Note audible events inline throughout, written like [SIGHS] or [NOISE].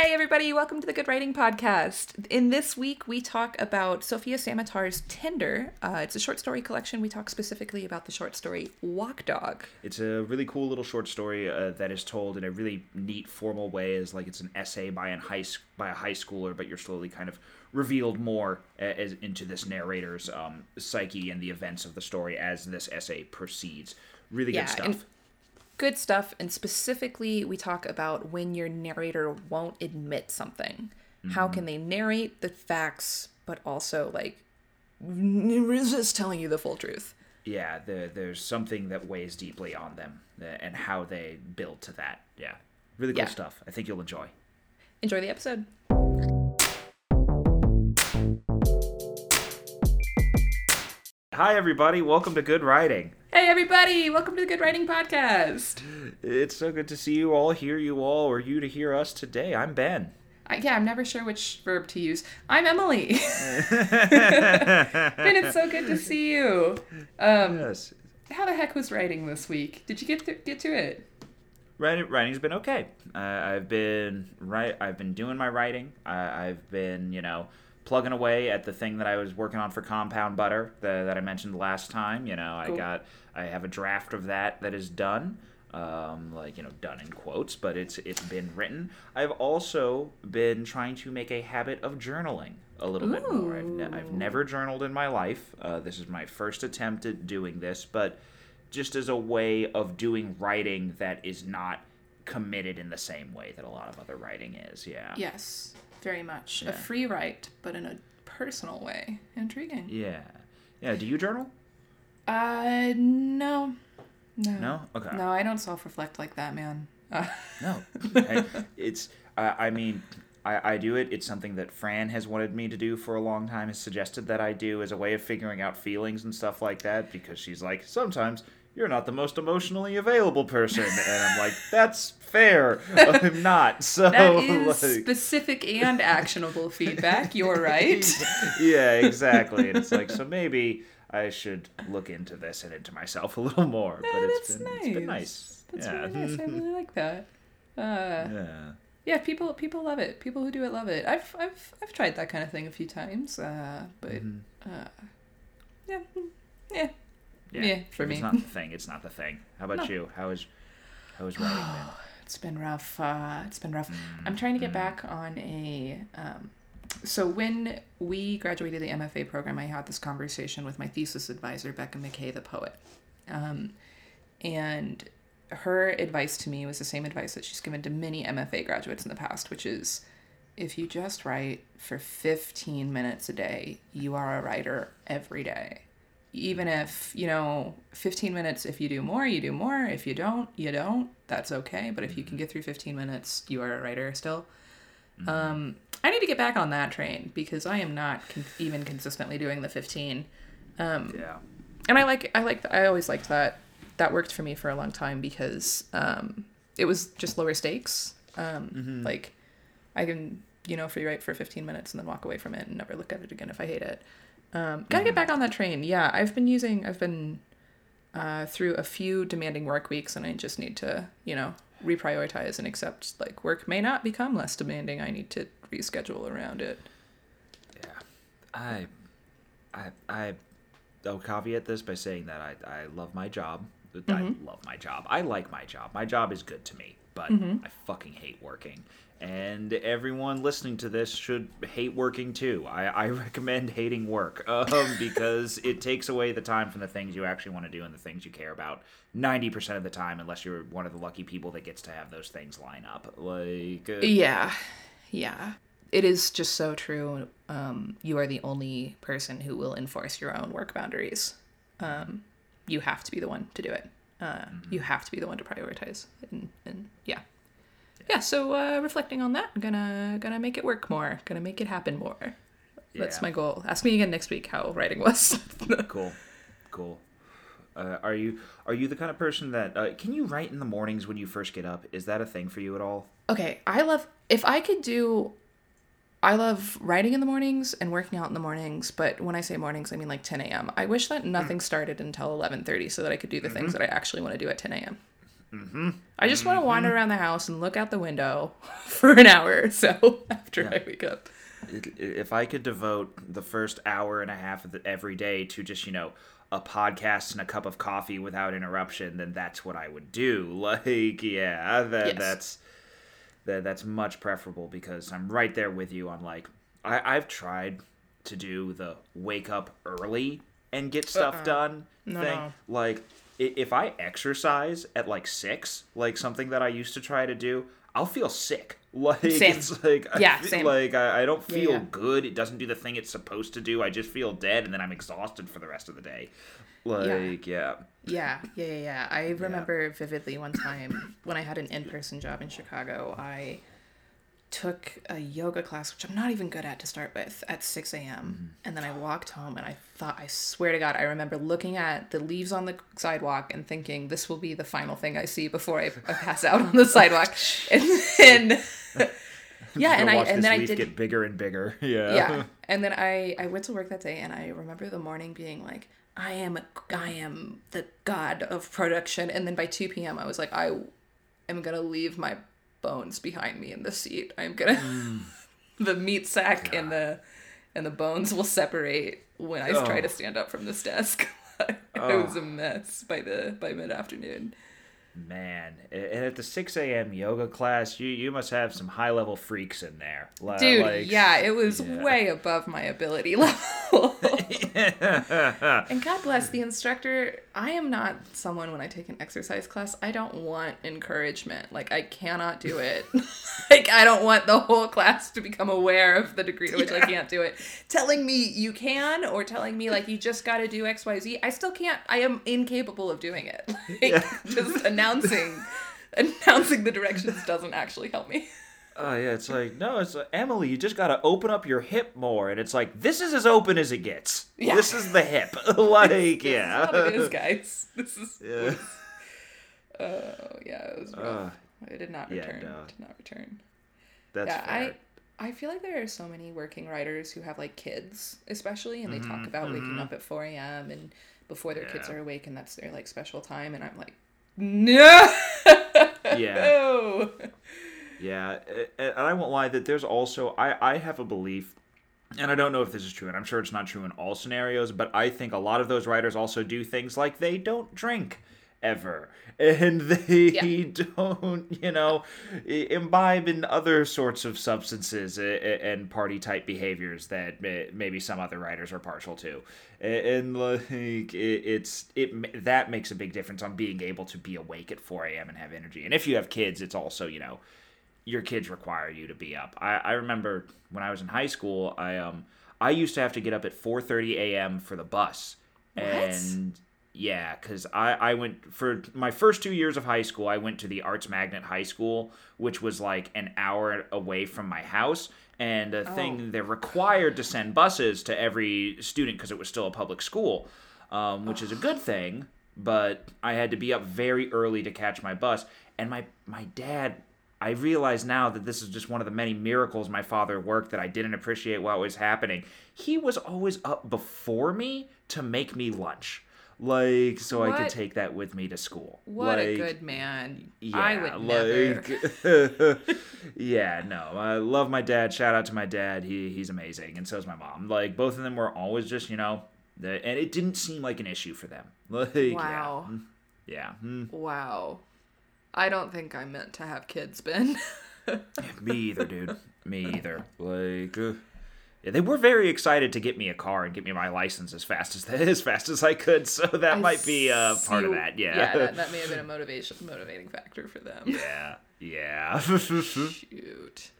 Hey, everybody, welcome to the Good Writing Podcast. In this week, we talk about Sofia Samatar's Tender. Uh, it's a short story collection. We talk specifically about the short story Walkdog. It's a really cool little short story uh, that is told in a really neat, formal way, as like it's an essay by an high by a high schooler, but you're slowly kind of revealed more as, into this narrator's um, psyche and the events of the story as this essay proceeds. Really good stuff. And- good stuff. And specifically, we talk about when your narrator won't admit something. Mm-hmm. How can they narrate the facts, but also like resist telling you the full truth? Yeah, the, there's something that weighs deeply on them uh, and how they build to that. Yeah, really cool yeah. stuff. I think you'll enjoy. Enjoy the episode. Hi, everybody. Welcome to Good Writing. Hey, everybody. Welcome to the Good Writing Podcast. It's so good to see you all, hear you all, or you to hear us today. I'm Ben. I, yeah, I'm never sure which verb to use. I'm Emily. [LAUGHS] [LAUGHS] ben, it's so good to see you. Um, yes. How the heck was writing this week? Did you get to, get to it? Writing, writing's been okay. Uh, I've been right. I've been doing my writing. I've been, you know, plugging away at the thing that I was working on for compound butter the, that I mentioned last time. You know, cool. I got I have a draft of that that is done. Um, like you know, done in quotes, but it's it's been written. I've also been trying to make a habit of journaling a little Ooh. bit more. I've, ne- I've never journaled in my life. Uh, this is my first attempt at doing this, but just as a way of doing writing that is not committed in the same way that a lot of other writing is. Yeah. Yes very much yeah. a free write, but in a personal way. Intriguing. Yeah. Yeah. Do you journal? Uh, no. No. No. Okay. No, I don't self-reflect like that, man. Uh. [LAUGHS] no. it's. Uh, I mean, I, I do it. It's something that Fran has wanted me to do for a long time. Has suggested that I do as a way of figuring out feelings and stuff like that. Because she's like, sometimes you're not the most emotionally available person, and I'm like, that's fair. [LAUGHS] I'm not. So that is [LAUGHS] like... specific and actionable feedback. You're right. [LAUGHS] yeah, exactly. And it's like so maybe I should look into this and into myself a little more. Yeah, but it's been, nice. it's been nice. That's yeah. really nice. I really like that. Uh, yeah. Yeah, people people love it. People who do it love it. I've I've I've tried that kind of thing a few times, uh, but mm-hmm. uh, yeah, yeah, yeah. yeah for me, it's not the thing. It's not the thing. How about no. you? How is how is writing been? [SIGHS] it's been rough. Uh, it's been rough. I'm trying to get back on a. Um, so when we graduated the MFA program, I had this conversation with my thesis advisor, Becca McKay, the poet, um, and her advice to me was the same advice that she's given to many MFA graduates in the past, which is if you just write for 15 minutes a day, you are a writer every day even if you know 15 minutes if you do more you do more. If you don't you don't. That's okay. But if you can get through 15 minutes you are a writer still. Mm-hmm. um, i need to get back on that train because i am not con- even consistently doing the 15 um, yeah. and i like i like i always liked that. That worked for me for a long time because um, it was just lower stakes. Um, mm-hmm. like i can you know free write for 15 minutes and then walk away from it and never look at it again if i hate it um, gotta get back on that train. Yeah, I've been using, I've been uh, through a few demanding work weeks, and I just need to, you know, reprioritize and accept like work may not become less demanding. I need to reschedule around it. Yeah, I, I, I, I'll caveat this by saying that I, I love my job. Mm-hmm. I love my job. I like my job. My job is good to me, but mm-hmm. I fucking hate working and everyone listening to this should hate working too. I, I [LAUGHS] recommend hating work um, because it takes away the time from the things you actually want to do and the things you care about 90% of the time, unless you're one of the lucky people that gets to have those things line up. Like, uh, yeah, yeah. It is just so true. Um, you are the only person who will enforce your own work boundaries. Um, you have to be the one to do it. Uh, mm-hmm. You have to be the one to prioritize. And, and yeah, yeah, so uh, reflecting on that, I'm gonna gonna make it work more. Gonna make it happen more. Yeah. That's my goal. Ask me again next week how writing was. [LAUGHS] cool, cool. Uh, are you are you the kind of person that uh, can you write in the mornings when you first get up? Is that a thing for you at all? Okay, I love if I could do. I love writing in the mornings and working out in the mornings, but when I say mornings, I mean like 10 a.m. I wish that nothing started until 11:30 so that I could do the mm-hmm. things that I actually want to do at 10 a.m. Mm-hmm. I just want to wander around the house and look out the window [LAUGHS] for an hour or so [LAUGHS] after Yeah. I wake up. if I could devote the first hour and a half of the, every day to just you know a podcast and a cup of coffee without interruption, then that's what I would do. [LAUGHS] Like, yeah, that, Yes. that's that that's much preferable because I'm right there with you on like I, I've tried to do the wake up early and get stuff Uh-uh. done No, thing. no. Like, if I exercise at like six, like something that I used to try to do, I'll feel sick. [LAUGHS] Like Same. it's like I Yeah, feel same. like I, I don't Yeah, feel yeah. good. It doesn't do the thing it's supposed to do. I just feel dead, and then I'm exhausted for the rest of the day. Like, yeah, Yeah, yeah, yeah, yeah. I remember vividly one time when I had an in person job in Chicago, I took a yoga class, which I'm not even good at to start with, at 6 a.m. Mm-hmm. And then I walked home and I thought, I swear to God, I remember looking at the leaves on the sidewalk and thinking, this will be the final thing I see before I, I pass out on the [LAUGHS] sidewalk. And then, [LAUGHS] [LAUGHS] yeah, and I, and then I did get bigger and bigger. Yeah, yeah and then i i went to work that day and i remember the morning being like i am i am the god of production and then by 2 p.m i was like i am gonna leave my bones behind me in the seat i'm gonna Mm. [LAUGHS] the meat sack and the and the bones will separate when i try Oh. to stand up from this desk [LAUGHS] it was a mess by the by mid-afternoon Man, and at the six a.m. yoga class, you you must have some high level freaks in there, dude like, yeah it was yeah. way above my ability [LAUGHS] level [LAUGHS] And God bless the instructor. I am not someone when I take an exercise class, I don't want encouragement. Like, I cannot do it. [LAUGHS] like, I don't want the whole class to become aware of the degree to which I can't do it. Telling me you can or telling me, like, you just got to do XYZ, I still can't. I am incapable of doing it. [LAUGHS] Like, just announcing. Announcing the directions doesn't actually help me. Oh yeah, it's like no, it's like, Emily. You just gotta open up your hip more, and it's like this is as open as it gets. Yeah. This is the hip, [LAUGHS] [LAUGHS] like This yeah. is what it is, guys. This is. [LAUGHS] yeah. Oh, yeah, it was rough. Uh, I did not yeah, return. no. Did not return. that's yeah, fair. I I feel like there are so many working writers who have like kids, especially, and they talk about waking up at four a.m. and before their kids Mm-hmm, are awake, and that's their like special time. And I'm like, no. Yeah. Yeah, and I won't lie that there's also I I have a belief and I don't know if this is true and I'm sure it's not true in all scenarios, but I think a lot of those writers also do things like they don't drink ever [LAUGHS] and they Yeah. [LAUGHS] don't, you know, imbibe in other sorts of substances and party type behaviors that maybe some other writers are partial to. And like it's it that makes a big difference on being able to be awake at 4 a.m. and have energy. And if you have kids, it's also, you know, your kids require you to be up. I, I remember when I was in high school, I um I used to have to get up at 4:30 a.m. for the bus. And yeah, cuz I I went for my first 2 years of high school, I went to the Arts Magnet High School, which was like an hour away from my house. And a thing they're required to send buses to every student because it was still a public school, um, which is a good thing. But I had to be up very early to catch my bus, and my my dad I realize now that this is just one of the many miracles my father worked that I didn't appreciate while it was happening. He was always up before me to make me lunch. Like so I could take that with me to school. What a good man. Yeah, I would never. like [LAUGHS] Yeah, no. I love my dad. Shout out to my dad. He he's amazing and so is my mom. Like both of them were always just, you know, the, and it didn't seem like an issue for them. [LAUGHS] Like. Wow. Mm, Yeah. mm. Wow. I don't think I'm meant to have kids, Ben. [LAUGHS] Me either, dude. Me either. Like, uh, yeah, they were very excited to get me a car and get me my license as fast as [LAUGHS] as fast as I could. So that I might be uh, part of that. Yeah. Yeah, that, [LAUGHS] that may have been a motivation motivating factor for them. yeah. Yeah. Shoot.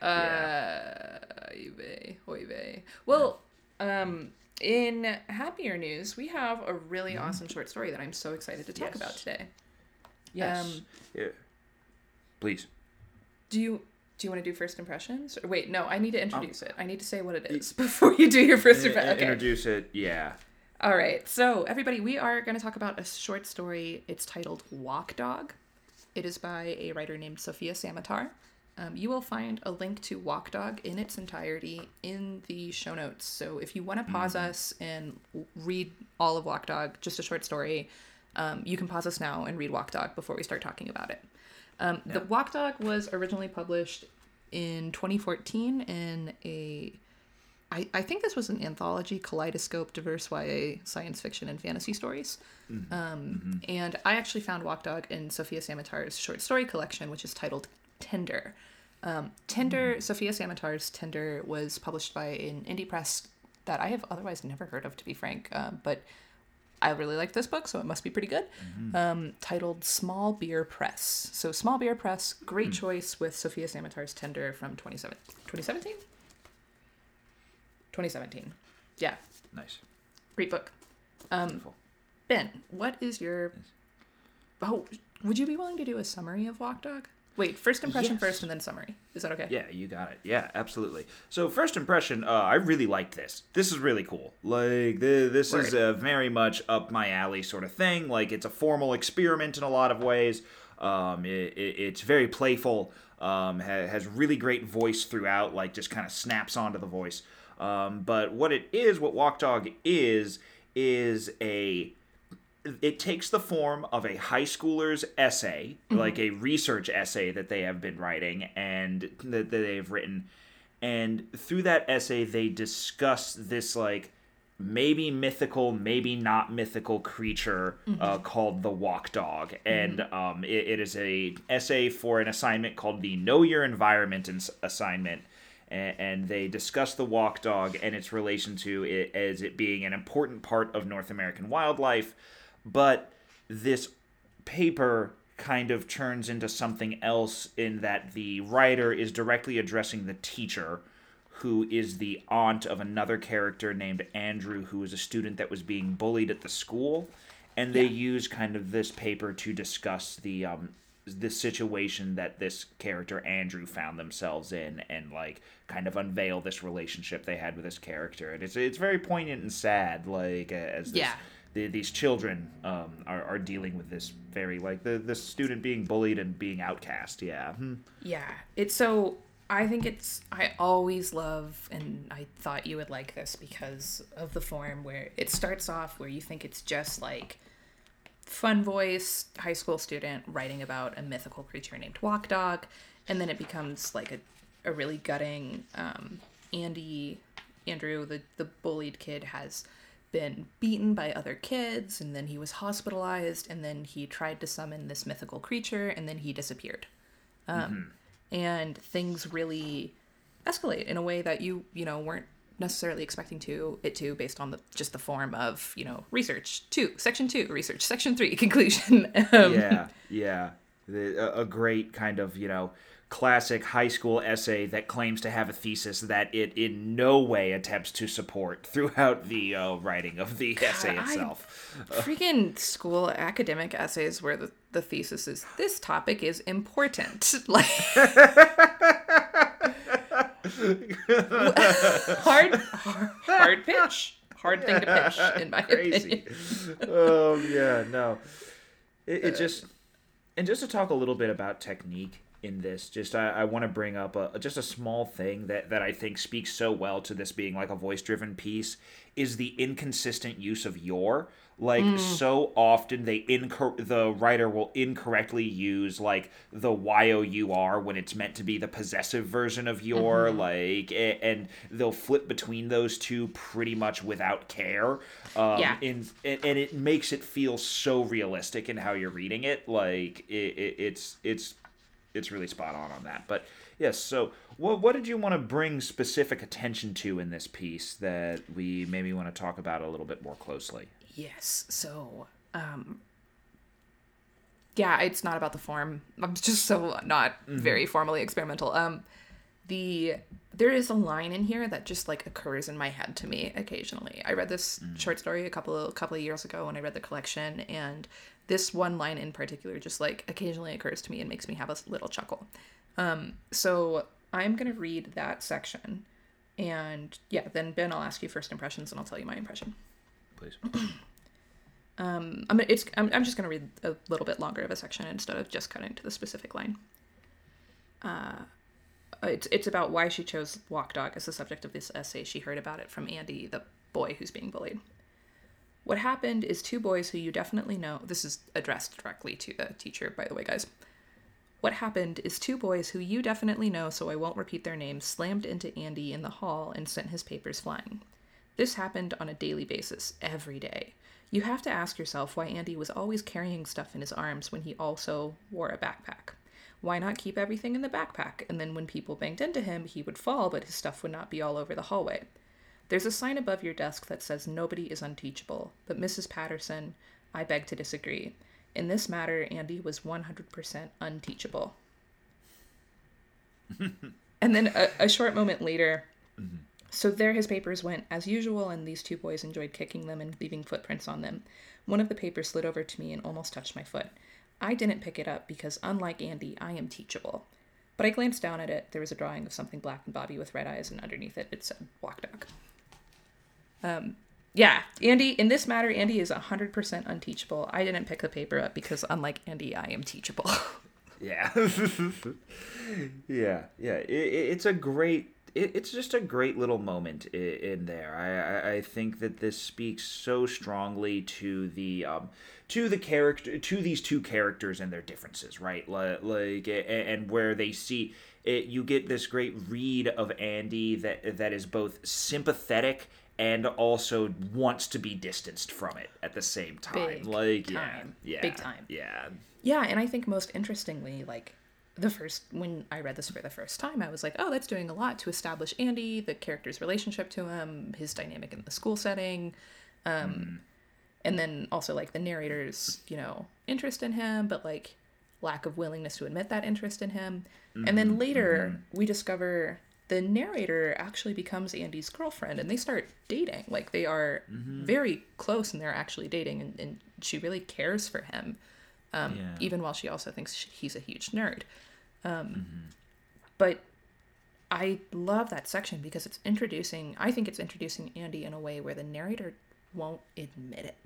Uh, Yeah. oy vey, oy vey. Well, um, in happier news, we have a really awesome short story that I'm so excited to talk Mm-hmm. Yes. about today. Yes. Um, yeah. Please. Do you do you want to do first impressions? Or wait, no, I need to Um, introduce it. I need to say what it is [LAUGHS] before you do your first I- impression. Okay. Introduce it. Yeah. All right. So, everybody, we are going to talk about a short story. It's titled Walkdog. It is by a writer named Sofia Samatar. Um, you will find a link to Walkdog in its entirety in the show notes. So, if you want to pause us and read all of Walkdog, just a short story, um, you can pause us now and read Walkdog before we start talking about it. Um, The Walkdog was originally published in 2014 in a I, I think this was an anthology, Kaleidoscope, diverse YA science fiction and fantasy stories. Um, And I actually found Walk Dog in Sofia Samatar's short story collection, which is titled Tender. Um, Tender, Sofia Samatar's Tender was published by an indie press that I have otherwise never heard of, to be frank. Um, but I really like this book, so it must be pretty good. Um, titled Small Beer Press. So Small Beer Press, great choice with Sofia Samatar's Tender from 27 2017? 2017. Yeah, Nice. great book. Um, Wonderful. Ben, what is your. Oh, would you be willing to do a summary of Walkdog? Wait, first impression Yes. first and then summary. Is that okay? Yeah, you got it. Yeah, absolutely. So first impression, uh, I really liked this. This is really cool. Like the, this is a very much up my alley sort of thing. Like it's a formal experiment in a lot of ways. Um, it, it, it's very playful. Um, ha- has really great voice throughout. Like just kind of snaps onto the voice. Um, but what it is, what Walkdog is, is a it takes the form of a high schooler's essay, like a research essay that they have been writing and that, they've written. And through that essay, they discuss this, like, maybe mythical, maybe not mythical creature uh, called the Walkdog. And um, it, it is a essay for an assignment called the Know Your Environment assignment and, and they discuss the walk dog and its relation to it as it being an important part of North American wildlife. But this paper kind of turns into something else in that the writer is directly addressing the teacher who is the aunt of another character named Andrew who is a student that was being bullied at the school. And they use kind of this paper to discuss the um the situation that this character Andrew found themselves in and like kind of unveil this relationship they had with this character. And it's it's very poignant and sad like as this, Yeah. The, these children um, are, are dealing with this very like the the student being bullied and being outcast yeah Hmm. Yeah. It's so I think it's I always love and I thought you would like this because of the form where it starts off where you think it's just like fun voice high school student writing about a mythical creature named Walkdog and then it becomes like a, a really gutting um, Andy Andrew the the bullied kid has been beaten by other kids and then he was hospitalized and then he tried to summon this mythical creature and then he disappeared. And things really escalate in a way that you you know weren't necessarily expecting to it to based on the just the form of you know research two section two research section three [LAUGHS] conclusion. Um, yeah yeah. The, a, a great kind of you know classic high school essay that claims to have a thesis that it in no way attempts to support throughout the uh, writing of the essay I- itself. freaking school academic essays where the, the thesis is this topic is important. [LAUGHS] Like hard, [LAUGHS] hard hard pitch. Hard thing to pitch in my crazy. opinion. Oh yeah no. It, it just and just to talk a little bit about technique in this. Just i, I want to bring up a, just a small thing that, that i think speaks so well to this being like a voice driven piece is the inconsistent use of your. Like so often they incor- the writer will incorrectly use like the y-o-u-r when it's meant to be the possessive version of your like a- and they'll flip between those two pretty much without care um, Yeah. in, and, and it makes it feel so realistic in how you're reading it. Like it, it, it's it's it's really spot on on that but yes so what, what did you want to bring specific attention to in this piece that we maybe want to talk about a little bit more closely Yes. So, um, yeah, it's not about the form. I'm just so not very formally experimental. Um, the there is a line in here that just like occurs in my head to me occasionally. I read this short story a couple of couple of years ago when I read the collection, and this one line in particular just like occasionally occurs to me and makes me have a little chuckle. Um, so I'm gonna read that section, and yeah, then Ben, I'll ask you first impressions, and I'll tell you my impression. please [CLEARS THROAT] I'm gonna, it's I'm, I'm just gonna read a little bit longer of a section instead of just cutting to the specific line. Uh, it's it's about why she chose Walkdog as the subject of this essay. She heard about it from Andy, the boy who's being bullied. What happened is two boys who you definitely know. This is addressed directly to the teacher, by the way, guys. What happened is two boys who you definitely know, so I won't repeat their names, slammed into Andy in the hall and sent his papers flying. This happened on a daily basis, every day. You have to ask yourself why Andy was always carrying stuff in his arms when he also wore a backpack. Why not keep everything in the backpack, and then when people banged into him, he would fall, but his stuff would not be all over the hallway? There's a sign above your desk that says nobody is unteachable, but Mrs. Patterson, I beg to disagree. In this matter, Andy was 100% unteachable. [LAUGHS] and then a, a, short moment later, mm-hmm. so there his papers went as usual, and these two boys enjoyed kicking them and leaving footprints on them. One of the papers slid over to me and almost touched my foot. I didn't pick it up because, unlike Andy, I am teachable. But I glanced down at it. There was a drawing of something black and Bobby with red eyes, and underneath it, it said Walkdog. Um, yeah, Andy, in this matter, Andy is 100% unteachable. I didn't pick the paper up because, unlike Andy, I am teachable. [LAUGHS] [LAUGHS] yeah. yeah, yeah. It, it's a great it's just a great little moment in, there. I, I, think that this speaks so strongly to the um, to the character to these two characters and their differences, right? Like and where they see it, you get this great read of Andy that that is both sympathetic and also wants to be distanced from it at the same time. Big like time. yeah, yeah, big time. Yeah, yeah, and I think most interestingly, like the first when I read this for the first time, I was like, oh, that's doing a lot to establish Andy, the character's relationship to him, his dynamic in the school setting, um, mm. and then also like the narrator's, you know, interest in him, but like lack of willingness to admit that interest in him. Mm-hmm. And then mm-hmm. later, mm-hmm. we discover the narrator actually becomes Andy's girlfriend, and they start dating. Like they are mm-hmm. very close, and they're actually dating, and, and she really cares for him. Um, yeah. even while she also thinks he's a huge nerd. Um, mm-hmm. But I love that section because it's introducing, I think it's introducing Andy in a way where the narrator won't admit it.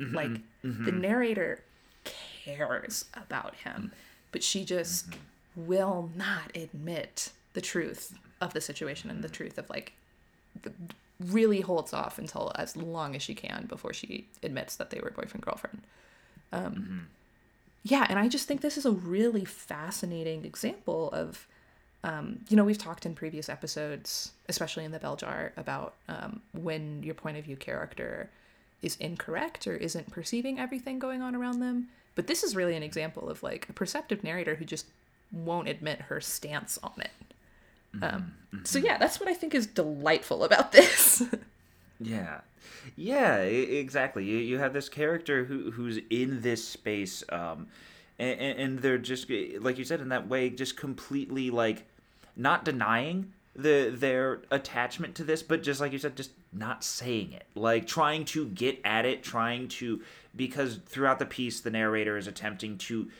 Mm-hmm. Like, the narrator cares about him, but she just mm-hmm. will not admit the truth of the situation and the mm-hmm. truth of, like, the, really holds off until as long as she can before she admits that they were boyfriend girlfriend. Um, mm-hmm yeah, and I just think this is a really fascinating example of, um, you know, we've talked in previous episodes, especially in the Bell Jar, about um, when your point of view character is incorrect or isn't perceiving everything going on around them. But this is really an example of like a perceptive narrator who just won't admit her stance on it. Mm-hmm. Um, mm-hmm. So yeah, that's what I think is delightful about this. [LAUGHS] Yeah, yeah, exactly. You, you have this character who who's in this space, um, and, and they're just like you said in that way, just completely like not denying the their attachment to this, but just like you said, just not saying it, like trying to get at it, trying to because throughout the piece, the narrator is attempting to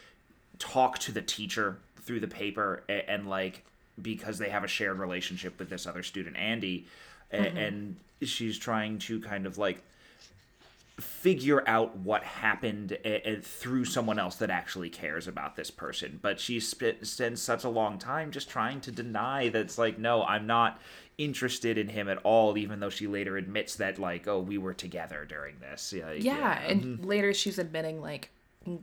talk to the teacher through the paper and, and like because they have a shared relationship with this other student, Andy mm-hmm. and she's trying to kind of like figure out what happened a- a- through someone else that actually cares about this person but she spent, spends such a long time just trying to deny that it's like no i'm not interested in him at all even though she later admits that like oh we were together during this yeah yeah, yeah. and mm-hmm. later she's admitting like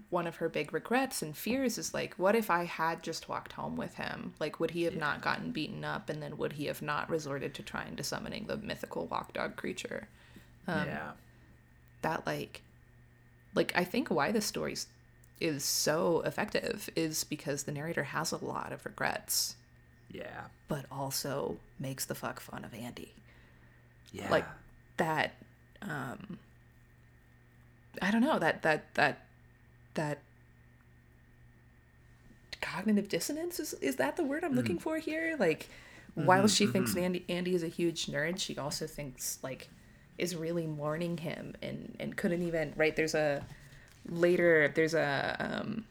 one of her big regrets and fears is like what if i had just walked home with him like would he have yeah. not gotten beaten up and then would he have not resorted to trying to summoning the mythical walk dog creature um, yeah that like like i think why the story is so effective is because the narrator has a lot of regrets. Yeah. But also makes the fuck fun of andy. Yeah. Like that um i don't know that that that that cognitive dissonance is is that the word I'm mm. looking for here? Like mm-hmm, while she mm-hmm. thinks Andy Andy is a huge nerd, she also thinks like is really mourning him and and couldn't even right there's a later there's a um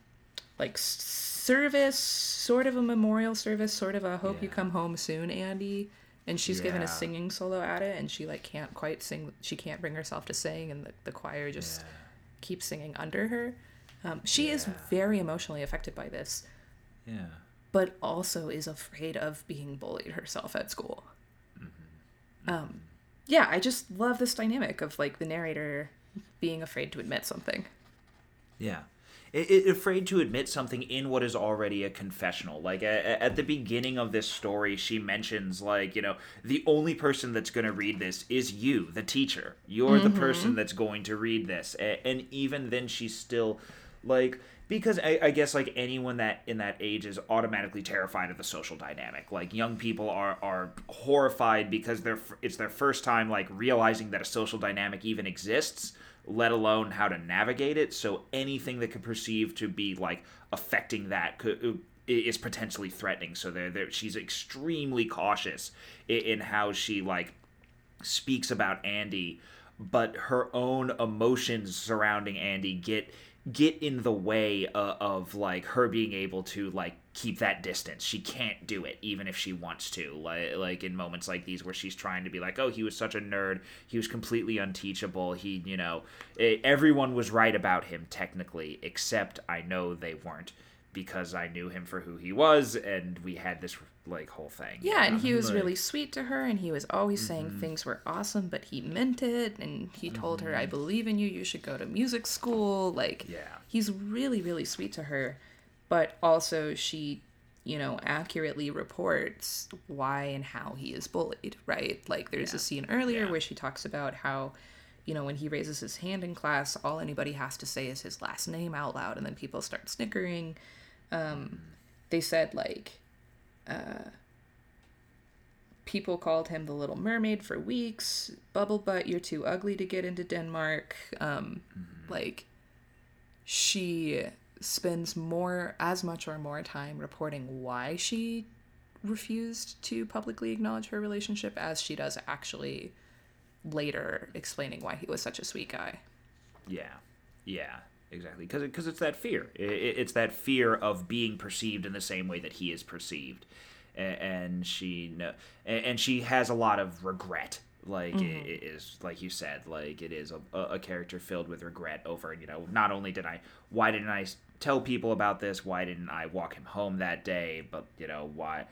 like service sort of a memorial service sort of a hope yeah. you come home soon Andy and she's yeah. given a singing solo at it and she like can't quite sing she can't bring herself to sing and the, the choir just yeah. keeps singing under her um, she is very emotionally affected by this. Yeah. But also is afraid of being bullied herself at school. Mm-hmm. Um, yeah, I just love this dynamic of like the narrator being afraid to admit something. Yeah. It, it, afraid to admit something in what is already a confessional. Like a, at the beginning of this story, she mentions like you know the only person that's going to read this is you, the teacher. You're mm-hmm. the person that's going to read this, and, and even then, she's still like because I, I, guess like anyone that in that age is automatically terrified of the social dynamic. Like young people are are horrified because they're it's their first time like realizing that a social dynamic even exists, let alone how to navigate it. So anything that could perceive to be like affecting that could uh, is potentially threatening. So they're, they're she's extremely cautious in, in how she like speaks about Andy, but her own emotions surrounding Andy get get in the way of, of, like her being able to like keep that distance. She can't do it even if she wants to. Like like in moments like these where she's trying to be like, "Oh, he was such a nerd. He was completely unteachable. He, you know, it, everyone was right about him technically, except I know they weren't." because I knew him for who he was, and we had this like whole thing. Yeah, and he was like, really sweet to her, and he was always saying mm-hmm. things were awesome, but he meant it, and he told mm-hmm. her, "I mm-hmm. believe in you. You should go to music school." Like, yeah, he's really, really sweet to her, but also she, you know, accurately reports why and how he is bullied. Right? Like, there's yeah. a scene earlier yeah. where she talks about how you know, when he raises his hand in class, all anybody has to say is his last name out loud, and then people start snickering. Um, they said like uh, people called him the Little Mermaid for weeks. Bubble butt, you're too ugly to get into Denmark. Um, mm-hmm. Like she spends more, as much or more time reporting why she refused to publicly acknowledge her relationship as she does actually later explaining why he was such a sweet guy. Yeah. Yeah exactly. Because because it's that fear. It, it's that fear of being perceived in the same way that he is perceived. And she and she has a lot of regret. Like mm-hmm. it is like you said like it is a, a character filled with regret over you know not only did i why didn't i tell people about this? Why didn't i walk him home that day? But you know why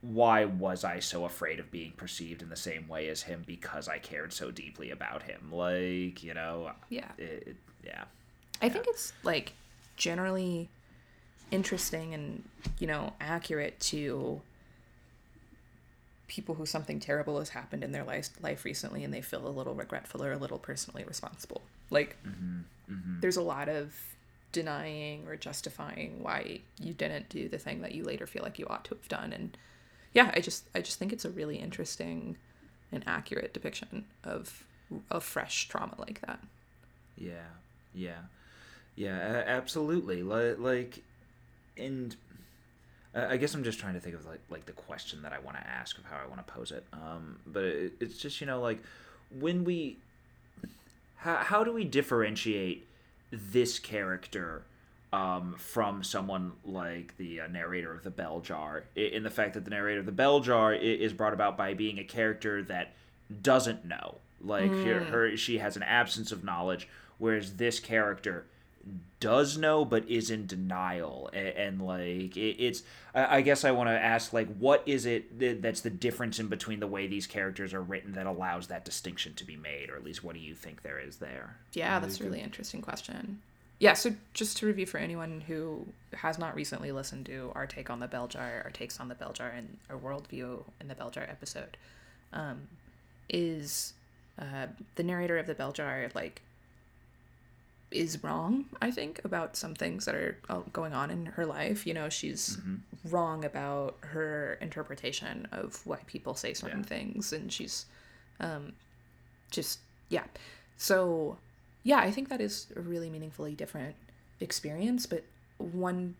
why was I so afraid of being perceived in the same way as him because I cared so deeply about him? Like, you know, yeah, it, it, yeah. I think it's like generally interesting and you know accurate to people who something terrible has happened in their life life recently and they feel a little regretful or a little personally responsible. Like mm-hmm, mm-hmm. there's a lot of denying or justifying why you didn't do the thing that you later feel like you ought to have done and yeah, I just I just think it's a really interesting and accurate depiction of of fresh trauma like that. Yeah. Yeah. Yeah, absolutely. Like, and I guess I'm just trying to think of like like the question that I want to ask of how I want to pose it. Um, but it's just you know like when we how how do we differentiate this character um, from someone like the uh, narrator of the bell jar in the fact that the narrator of the bell jar is brought about by being a character that doesn't know like mm. her, her she has an absence of knowledge whereas this character does know but is in denial. And, and like it, it's I, I guess i want to ask like what is it that's the difference in between the way these characters are written that allows that distinction to be made? Or at least what do you think there is there? Yeah that's a really interesting question. Yeah so just to review for anyone who has not recently listened to our take on the bell jar our takes on the bell jar and our worldview in the bell jar episode um, is uh, the narrator of the bell jar like is wrong, I think, about some things that are uh, going on in her life. You know, she's mm-hmm. wrong about her interpretation of why people say certain yeah. things, and she's um, just, yeah. So, yeah, I think that is a really meaningfully different experience, but one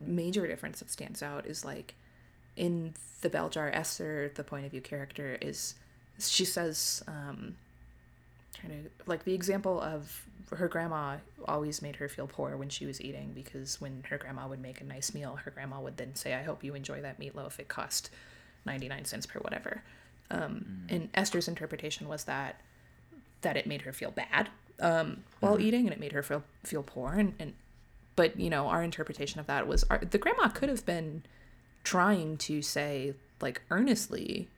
major difference that stands out is like in the bell jar esther the point of view character is she says um trying to like the example of her grandma always made her feel poor when she was eating because when her grandma would make a nice meal, her grandma would then say, "I hope you enjoy that meatloaf. It cost ninety nine cents per whatever." Um, mm. And Esther's interpretation was that that it made her feel bad um, while mm. eating, and it made her feel feel poor. And, and but you know, our interpretation of that was our, the grandma could have been trying to say like earnestly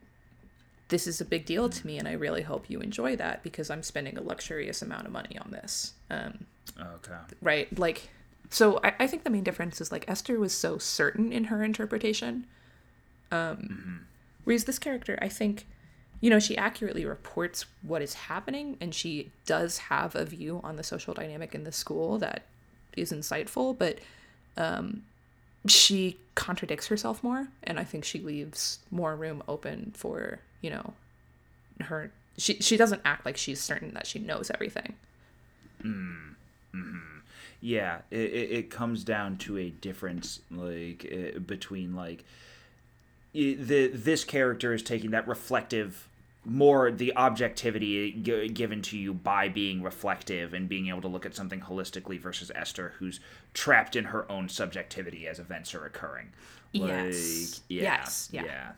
this is a big deal to me and I really hope you enjoy that because I'm spending a luxurious amount of money on this. Um, Okay. right? Like, so I, I think the main difference is like Esther was so certain in her interpretation. Um, Whereas this character, I think, you know, she accurately reports what is happening and she does have a view on the social dynamic in the school that is insightful, but um, she contradicts herself more. And I think she leaves more room open for, you know, her. She, she doesn't act like she's certain that she knows everything. Hmm. Yeah, it, it, it comes down to a difference like uh, between like the this character is taking that reflective more the objectivity g- given to you by being reflective and being able to look at something holistically versus Esther who's trapped in her own subjectivity as events are occurring. Yes. yeah, Yes, yeah. yeah.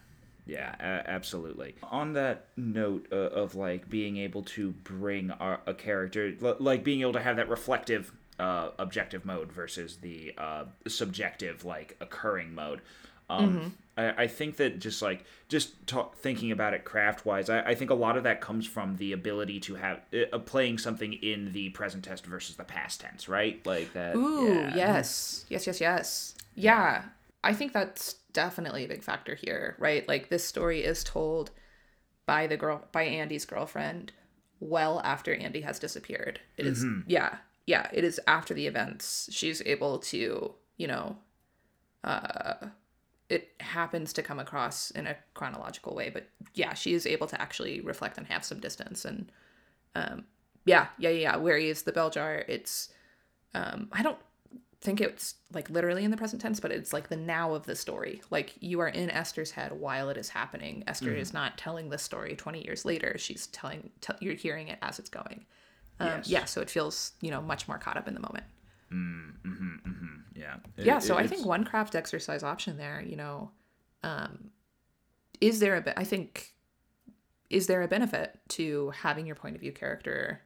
Yeah, a- absolutely. On that note uh, of like being able to bring a, a character, l- like being able to have that reflective, uh, objective mode versus the uh, subjective, like occurring mode. Um, I, I think that just like just ta- thinking about it craft wise, I, I think a lot of that comes from the ability to have uh, playing something in the present tense versus the past tense, right? Like that. Ooh, yeah. yes. Yes, yes, yes. Yeah. I think that's definitely a big factor here, right? Like this story is told by the girl by Andy's girlfriend well after Andy has disappeared. It is- yeah. Yeah, it is after the events. She's able to, you know, uh it happens to come across in a chronological way, but yeah, she is able to actually reflect and have some distance and um yeah, yeah, yeah, yeah. Whereas the bell jar, it's um I don't think it's like literally in the present tense, but it's like the now of the story. Like you are in Esther's head while it is happening. Esther is not telling the story 20 years later. She's telling, te- you're hearing it as it's going. Um, Yes. Yeah, so it feels, you know, much more caught up in the moment. Mm-hmm, mm-hmm. Yeah. yeah, It- so I think one craft exercise option there, you know, um, is there a bit, I think, is there a benefit to having your point of view character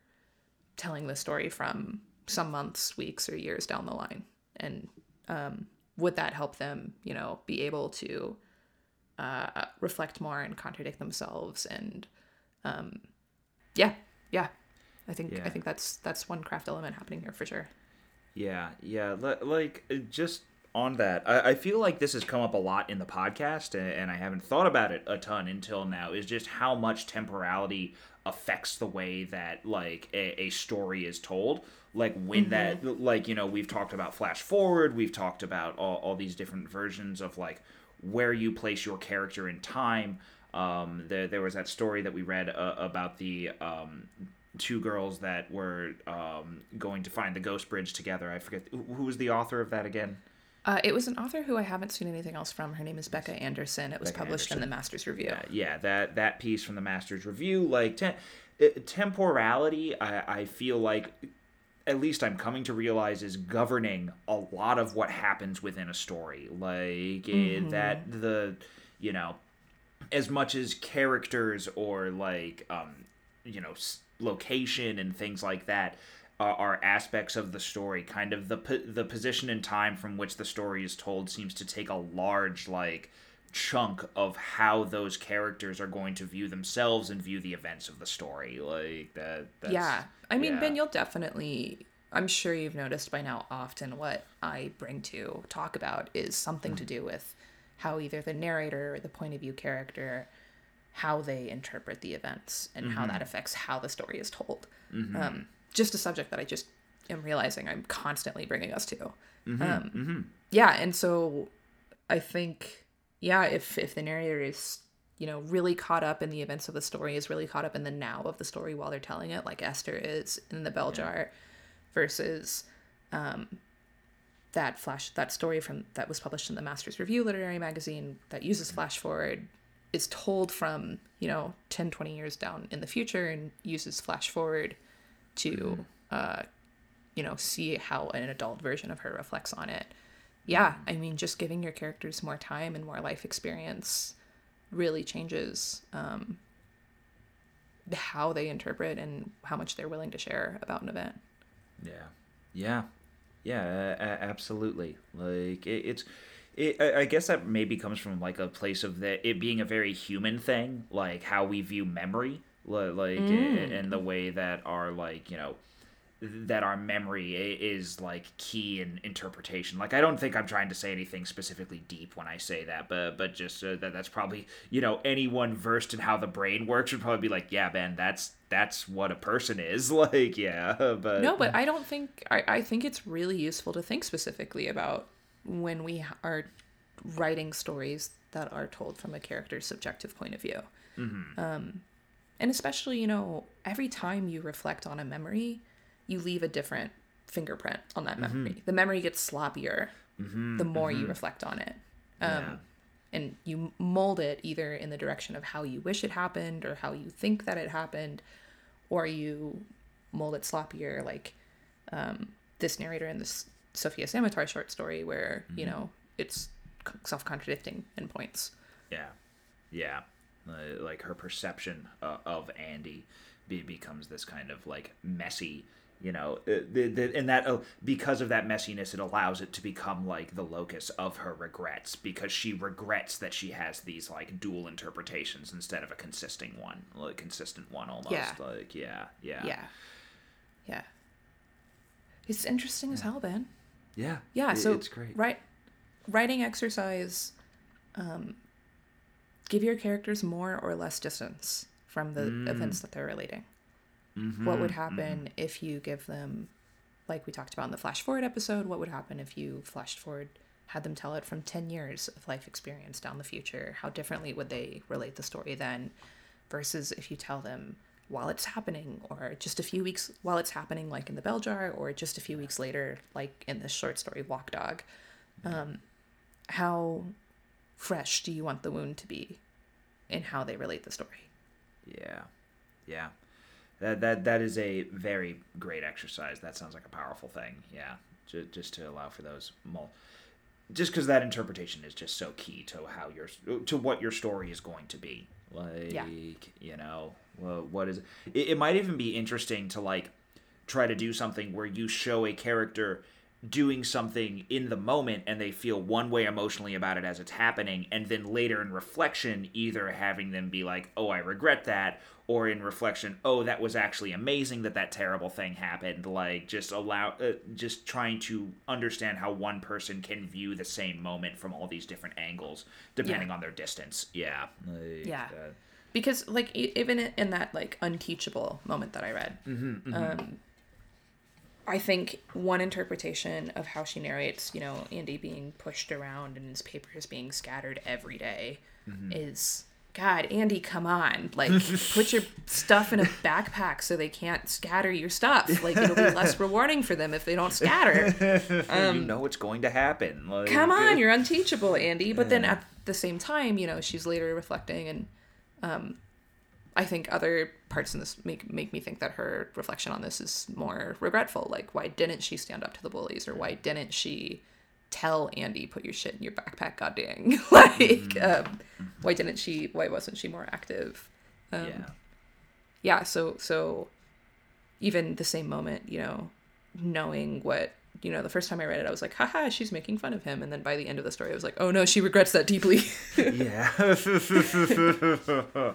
telling the story from some months, weeks, or years down the line? And um, would that help them, you know, be able to uh, reflect more and contradict themselves? And um, yeah, yeah, I think Yeah. I think that's that's one craft element happening here for sure. Yeah, yeah. li- Like uh, just on that, I, I feel like this has come up a lot in the podcast, a- and I haven't thought about it a ton until now. Is just how much temporality affects the way that like a, a story is told. Like when that, like you know, we've talked about flash forward, we've talked about all, all these different versions of like where you place your character in time. Um, there, there was that story that we read uh, about the um, two girls that were um, going to find the ghost bridge together. I forget who was the author of that again. Uh, it was an author who I haven't seen anything else from. Her name is Becca Anderson. It was Becca published in the Masters Review. Uh, yeah, that that piece from the Masters Review, like te- uh, temporality, I, I feel like at least I'm coming to realize is governing a lot of what happens within a story. Like eh, that the you know as much as characters or like um you know location and things like that are, are aspects of the story kind of the po- the position and time from which the story is told seems to take a large like chunk of how those characters are going to view themselves and view the events of the story like that that's, yeah. I mean, yeah. Ben, you'll definitely. I'm sure you've noticed by now. Often, what I bring to talk about is something to mm. do with how either the narrator or the point of view character, how they interpret the events, and how that mm-hmm. affects how the story is told. Mm-hmm. Um, just a subject that I just am realizing I'm constantly bringing us to. Um, Yeah, and so I think yeah, if if the narrator is you know really caught up in the events of the story, is really caught up in the now of the story while they're telling it, like Esther is in the bell jar, versus um, that flash that story from that was published in the Masters Review literary magazine that uses flash forward is told from you know 10 20 years down in the future and uses flash forward to uh you know see how an adult version of her reflects on it. Yeah i mean just giving your characters more time and more life experience really changes um how they interpret and how much they're willing to share about an event. Yeah, yeah, yeah, absolutely. Like it, it's It, I guess that maybe comes from like a place of the it being a very human thing, like how we view memory, like Mm. in the way that our like you know that our memory is like key in interpretation. Like I don't think I'm trying to say anything specifically deep when I say that, but but just uh, that that's probably you know anyone versed in how the brain works would probably be like, yeah, man, that's that's what a person is. [LAUGHS] Like yeah, [LAUGHS] but No, but I don't think I, I think it's really useful to think specifically about when we are writing stories that are told from a character's subjective point of view. Um, and especially, you know, every time you reflect on a memory, you leave a different fingerprint on that memory. The memory gets sloppier the more you reflect on it. Um, Yeah. And you mold it either in the direction of how you wish it happened or how you think that it happened, or you mold it sloppier, like um, this narrator in this Sofia Samatar short story, where, you know, it's self contradicting in points. Yeah, yeah. Uh, like her perception uh, of Andy be- becomes this kind of like messy, you know, uh, the, the, and that uh, because of that messiness, it allows it to become like the locus of her regrets because she regrets that she has these like dual interpretations instead of a consistent one, like consistent one almost. Yeah. Like yeah, yeah, Yeah. Yeah. It's interesting as hell, Ben. yeah. Yeah, so it's great. Right, writing exercise. Um, give your characters more or less distance from the Mm. events that they're relating. Mm-hmm, What would happen if you give them, like we talked about in the flash forward episode? What would happen if you flashed forward, had them tell it from ten years of life experience down the future? How differently would they relate the story then, versus if you tell them while it's happening, or just a few weeks while it's happening, like in the bell jar, or just a few weeks later, like in this short story Walkdog? Um, how fresh do you want the wound to be in how they relate the story? Yeah, yeah. That that that is a very great exercise. That sounds like a powerful thing. Yeah, just, just to allow for those mul- just because that interpretation is just so key to how your to what your story is going to be. Like Yeah. you know, what is it? It might even be interesting to like try to do something where you show a character doing something in the moment and they feel one way emotionally about it as it's happening and then later in reflection either having them be like oh i regret that or in reflection oh that was actually amazing that that terrible thing happened like just allow uh, just trying to understand how one person can view the same moment from all these different angles depending Yeah. on their distance yeah Like, Yeah. uh, because like even in- that like unteachable moment that i read um i think one interpretation of how she narrates you know andy being pushed around and his papers being scattered every day is god andy come on. Like put your [LAUGHS] stuff in a backpack so they can't scatter your stuff. Like it'll be less [LAUGHS] rewarding for them if they don't scatter. You know it's going to happen. Like, Um, come on [LAUGHS] you're unteachable andy. But then at the same time you know she's later reflecting and um i think other parts in this make make me think that her reflection on this is more regretful. Like why didn't she stand up to the bullies? Or why didn't she tell andy put your shit in your backpack god dang [LAUGHS] like um why didn't she why wasn't she more active? Um, yeah. yeah so so even the same moment you know knowing what you know the first time i read it i was like haha she's making fun of him. And then by the end of the story i was like oh no she regrets that deeply. [LAUGHS] Yeah. [LAUGHS]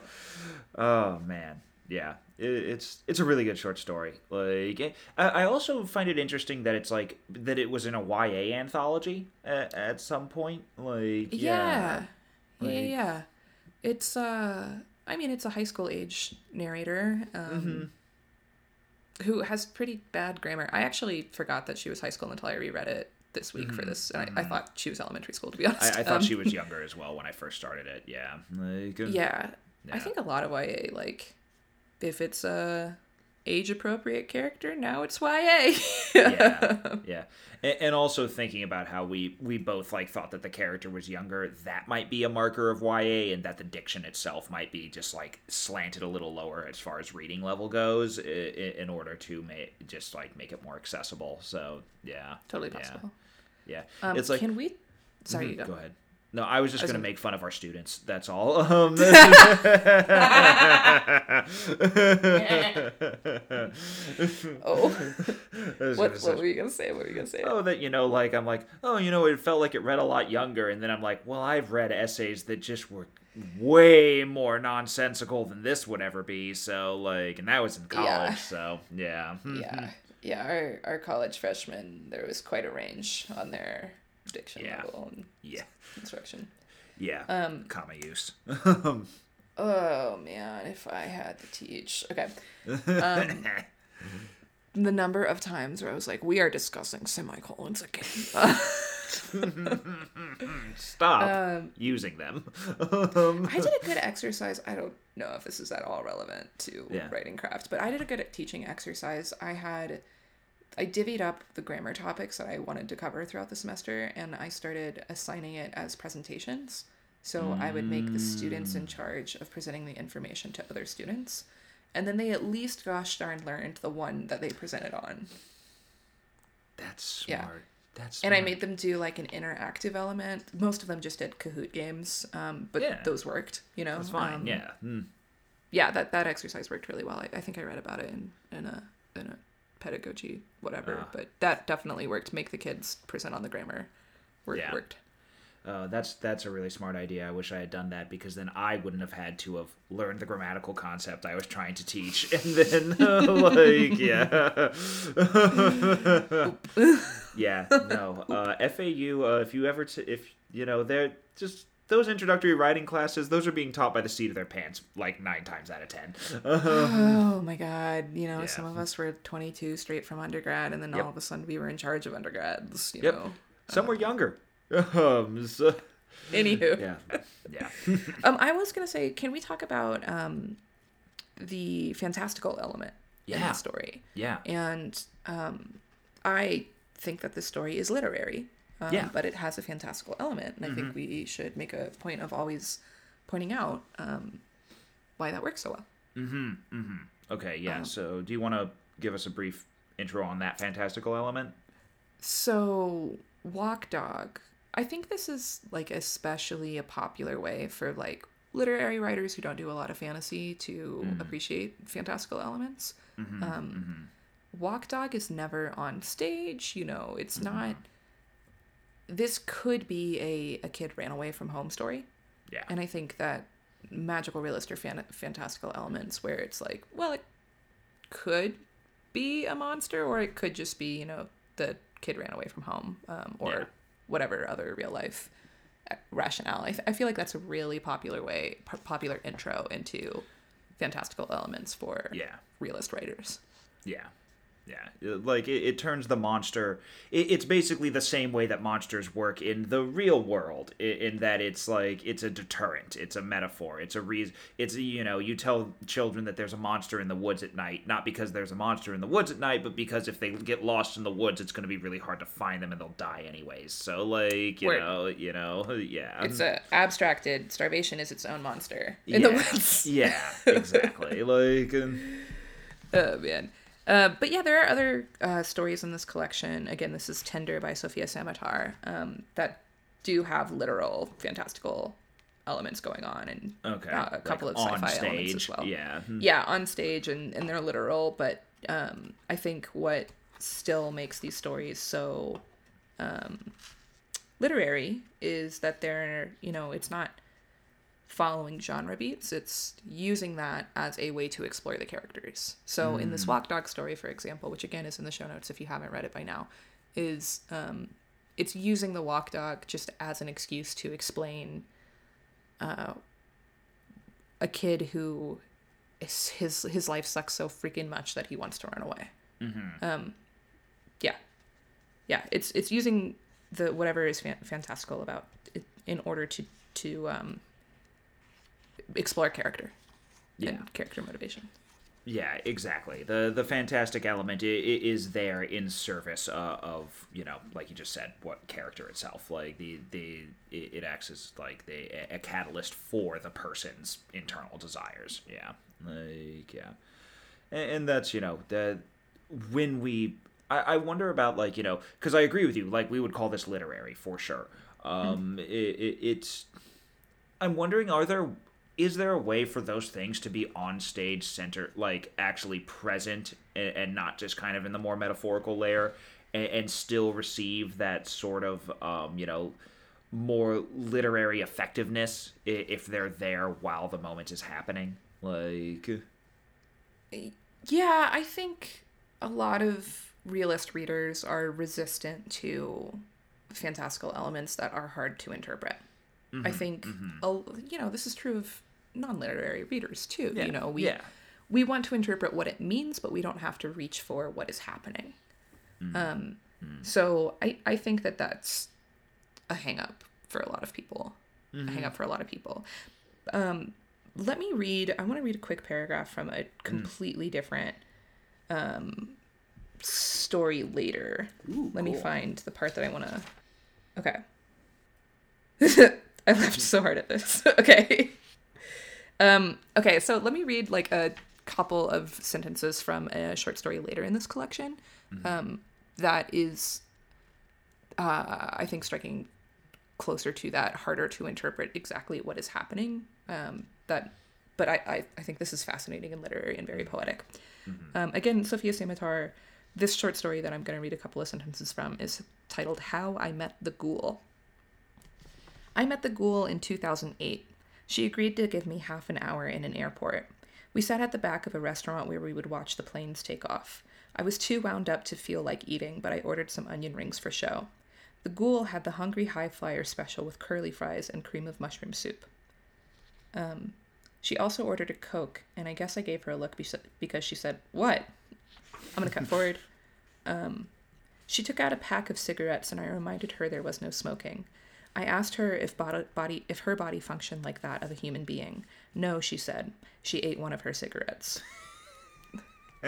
oh man, yeah. It, it's it's a really good short story. Like I, I also find it interesting that it's like that it was in a YA anthology at, at some point. Like yeah yeah yeah, Like- yeah. it's uh i mean it's a high school age narrator um who has pretty bad grammar i actually forgot that she was high school until i reread it this week for this and I, I thought she was elementary school to be honest I, I thought Um, she was [LAUGHS] younger as well when I first started it. Yeah. Like, uh, yeah, I think a lot of YA like if it's a age appropriate character, now it's YA. [LAUGHS] yeah yeah and, and also thinking about how we we both like thought that the character was younger that might be a marker of ya and that the diction itself might be just like slanted a little lower as far as reading level goes in order to make just like make it more accessible so yeah totally yeah, possible. yeah Um, it's like can we? Sorry, Mhm, you go. go ahead no, I was just I was gonna gonna- make fun of our students. That's all. [LAUGHS] Um, Oh, what, what were you gonna say? What were you gonna say? Oh, that you know, like I'm like, oh, you know, it felt like it read a lot younger, and then I'm like, well, I've read essays that just were way more nonsensical than this would ever be. So like, and that was in college. Yeah. So yeah. yeah, [LAUGHS] yeah. Our our college freshmen, there was quite a range on their diction yeah. level and yeah instruction. Yeah. Um, comma use. [LAUGHS] oh man, if I had to teach. Okay. Um, [LAUGHS] the number of times where I was like, "We are discussing semicolons again." [LAUGHS] Stop um, using them. I did a good exercise. I don't know if this is at all relevant to yeah. writing craft, but I did a good teaching exercise. I had I divvied up the grammar topics that I wanted to cover throughout the semester and I started assigning it as presentations. So mm. I would make the students in charge of presenting the information to other students. And then they at least gosh darn learned the one that they presented on. That's smart. Yeah. That's smart. and I made them do like an interactive element. Most of them just did Kahoot games, um, but yeah. those worked. You know, that's fine. Um, yeah, mm. yeah. That that exercise worked really well. I, I think I read about it in in a in a pedagogy whatever, uh, but that definitely worked. Make the kids present on the grammar. Worked. Yeah. Worked. Uh, that's that's a really smart idea. I wish I had done that because then I wouldn't have had to have learned the grammatical concept I was trying to teach, [LAUGHS] and then uh, [LAUGHS] like yeah, [LAUGHS] yeah, no. Uh, FAU, uh, if you ever t- if you know they're just those introductory writing classes, those are being taught by the seat of their pants like nine times out of ten. oh [LAUGHS] my god! You know, yeah. some of us were twenty two straight from undergrad, and then yep. all of a sudden we were in charge of undergrads. You yep. know, some were younger [LAUGHS] so, Anywho. Yeah. Yeah. [LAUGHS] um, I was gonna say, can we talk about um, the fantastical element yeah. in the story? Yeah. And um, I think that this story is literary. Um, yeah. But it has a fantastical element, and mm-hmm. I think mm-hmm. we should make a point of always pointing out um, why that works so well. Mm-hmm. Mm-hmm. Okay. Yeah. Um, so, do you want to give us a brief intro on that fantastical element? So, Walkdog I think this is like especially a popular way for like literary writers who don't do a lot of fantasy to mm. appreciate fantastical elements. Mm-hmm, um, mm-hmm. Walkdog is never on stage, you know, it's mm-hmm. not. This could be a, a kid ran away from home story. Yeah. And I think that magical realist or fan- fantastical elements where it's like, well, it could be a monster or it could just be, you know, the kid ran away from home um, or yeah whatever other real life uh, rationale. I, th- I feel like that's a really popular way, p- popular intro into fantastical elements for yeah realist writers. Yeah, yeah, like it, it turns the monster. It, it's basically the same way that monsters work in the real world, in, in, that it's like it's a deterrent, it's a metaphor, it's a reason. It's you know you tell children that there's a monster in the woods at night, not because there's a monster in the woods at night, but because if they get lost in the woods, it's going to be really hard to find them and they'll die anyways. So like you Word. know, you know, [LAUGHS] yeah. It's a abstracted starvation is its own monster in yeah. the woods. yeah, [LAUGHS] exactly. like. Um, oh man. Uh, but yeah, there are other uh, stories in this collection. Again, this is Tender by Sofia Samatar um, that do have literal fantastical elements going on and okay. uh, a couple like of sci-fi elements as well. Yeah, hmm. yeah, on stage and, and they're literal. But um, I think what still makes these stories so um, literary is that they're you know it's not following genre beats. It's using that as a way to explore the characters. So mm. in this. Walkdog story, for example, which again is in the show notes if you haven't read it by now, is um, it's using the Walkdog just as an excuse to explain uh, a kid who is, his his life sucks so freaking much that he wants to run away. Mm-hmm. Um, yeah, yeah. It's it's using the whatever is fan- fantastical about it in order to to um, explore character yeah. and character motivation. Yeah, exactly. the The fantastic element is there in service uh, of you know, like you just said, what character itself. Like the the it acts as like the a catalyst for the person's internal desires. Yeah, like yeah, and, and that's you know the when we I, I wonder about like you know because I agree with you. Like we would call this literary for sure. Um, mm. it, it, it's I'm wondering are there is there a way for those things to be on stage center like actually present and, and not just kind of in the more metaphorical layer and, and still receive that sort of um, you know more literary effectiveness if they're there while the moment is happening like Yeah, I think a lot of realist readers are resistant to fantastical elements that are hard to interpret. I think, a- you know, this is true of non-literary readers too. Yeah, You know, we yeah. we want to interpret what it means, but we don't have to reach for what is happening. Um, so I I think that that's a hang up for a lot of people. A hang up for a lot of people. Um, let me read. I want to read a quick paragraph from a completely different um, story later. let me find the part that I want to. Okay. [LAUGHS] [LAUGHS] I laughed so hard at this. [LAUGHS] okay. Um, okay, so let me read like a couple of sentences from a short story later in this collection. Um, that is, uh, I think, striking closer to that, harder to interpret exactly what is happening. Um, that, but I, I, I think this is fascinating and literary and very poetic. Um, again, Sofia Samatar, this short story that I'm going to read a couple of sentences from is titled How I Met the Ghoul. I met the ghoul in 2008. She agreed to give me half an hour in an airport. We sat at the back of a restaurant where we would watch the planes take off. I was too wound up to feel like eating, but I ordered some onion rings for show. The ghoul had the Hungry High Flyer special with curly fries and cream of mushroom soup. Um, she also ordered a Coke, and I guess I gave her a look because she said, What? I'm going to cut forward. Um, she took out a pack of cigarettes, and I reminded her there was no smoking. I asked her if body, body if her body functioned like that of a human being. No, she said. She ate one of her cigarettes. [LAUGHS]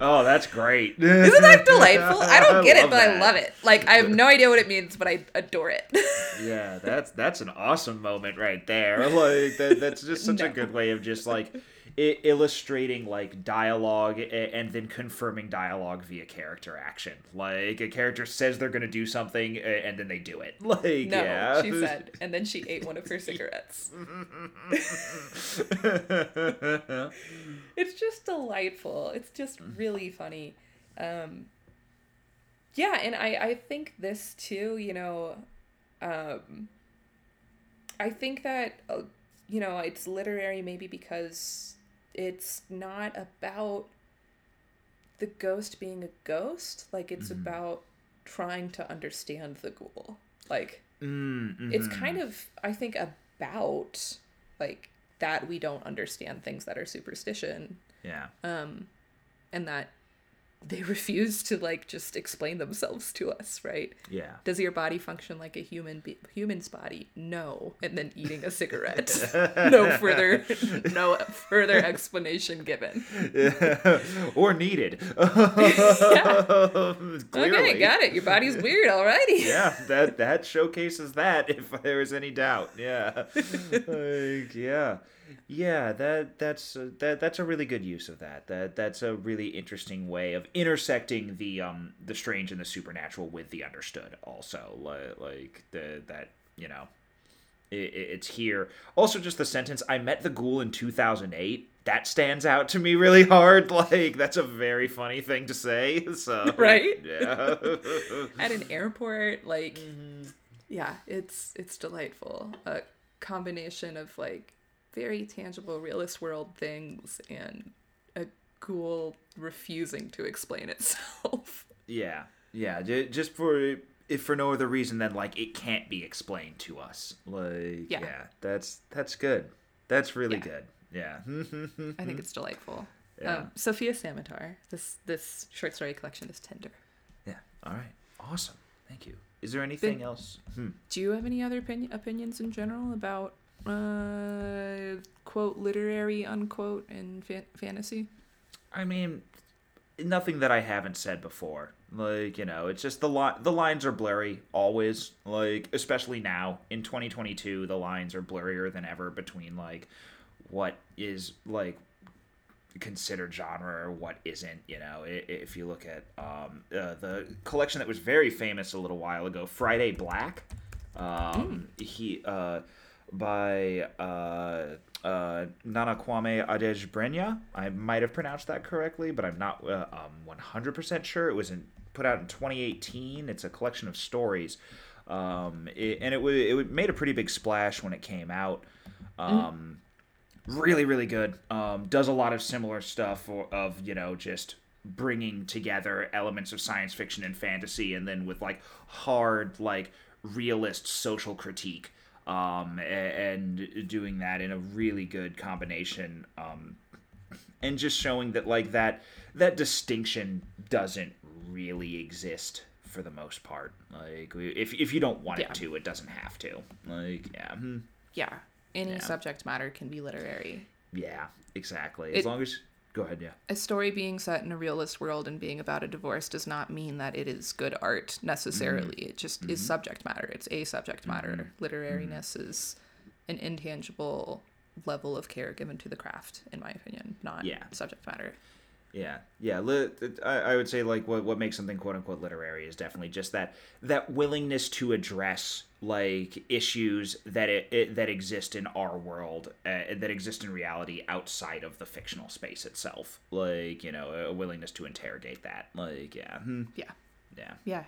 oh that's great Isn't that delightful? I don't get it, love but I love it. Like I have no idea what it means, but I adore it. [LAUGHS] yeah that's that's an awesome moment right there like that, that's just such a good way of just like I- illustrating like dialogue a- and then confirming dialogue via character action like a character says they're gonna do something a- and then they do it [LAUGHS] like no, yeah she [LAUGHS] said, and then she ate one of her cigarettes. It's just delightful. It's just really funny. Um, yeah, and I I think this too. You know, um, I think that uh, you know it's literary maybe because it's not about the ghost being a ghost. Like it's about trying to understand the ghoul. Like Mm, it's mhm. kind of i think about like that we don't understand things that are superstition yeah um and that they [LAUGHS] refuse to like just explain themselves to us right? Yeah. Does your body function like a human be- human's body? No. And then eating a cigarette. [LAUGHS] No further no further explanation given. [LAUGHS] Or needed. okay Clearly. got it. Your body's weird alrighty Yeah, that that showcases that if there is any doubt. Yeah, like yeah, yeah. That that's uh, that that's a really good use of that. That that's a really interesting way of intersecting the um the strange and the supernatural with the understood. Also, like, like the that you know it, it's here. Also, just the sentence "I met the ghoul in 2008." That stands out to me really hard. [LAUGHS] Like that's a very funny thing to say. [LAUGHS] So [LAUGHS] Right? Yeah. at an airport like yeah it's it's delightful a combination of like very tangible realist world things and a ghoul refusing to explain itself [LAUGHS] Yeah, yeah. Just for if for no other reason than like it can't be explained to us. Like yeah, Yeah. that's that's good. That's really Yeah. good. Yeah. i think [LAUGHS] it's delightful Yeah. um, sofia samatar this this short story collection is tender yeah. All right. Awesome. Thank you. Is there anything Been- else? Hmm. do you have any other opinion, opinions in general about uh quote literary unquote in fan- fantasy I mean, nothing that I haven't said before. Like you know, it's just the li- the lines are blurry always. Like especially now in 2022, the lines are blurrier than ever between like what is like considered genre or what isn't. You know, if you look at um, uh, the collection that was very famous a little while ago, Friday Black. Um, He uh, by uh, uh, Nana Kwame Adjei-Brenyah. I might have pronounced that correctly, but I'm not uh, um, 100% sure. It was in, put out in 2018. It's a collection of stories, um, it, and it, wa- it made a pretty big splash when it came out. Um, really really good um, does a lot of similar stuff or, of you know just bringing together elements of science fiction and fantasy and then with like hard like realist social critique um, and doing that in a really good combination um, and just showing that like that that distinction doesn't really exist for the most part like if, if you don't want Yeah. it to it doesn't have to like yeah hmm. Yeah. Any Yeah. subject matter can be literary. Yeah, exactly. As It- long as go ahead, yeah. A story being set in a realist world and being about a divorce does not mean that it is good art necessarily. Mm-hmm. It just is subject matter. It's a subject matter. Literariness Mm-hmm. is an intangible level of care given to the craft, in my opinion, not Yeah. subject matter. Yeah, yeah. I, I would say like what what makes something quote unquote literary is definitely just that that willingness to address like issues that it, it that exist in our world uh, that exist in reality outside of the fictional space itself. Like you know a willingness to interrogate that. Like yeah, hmm, Yeah. yeah, Yeah.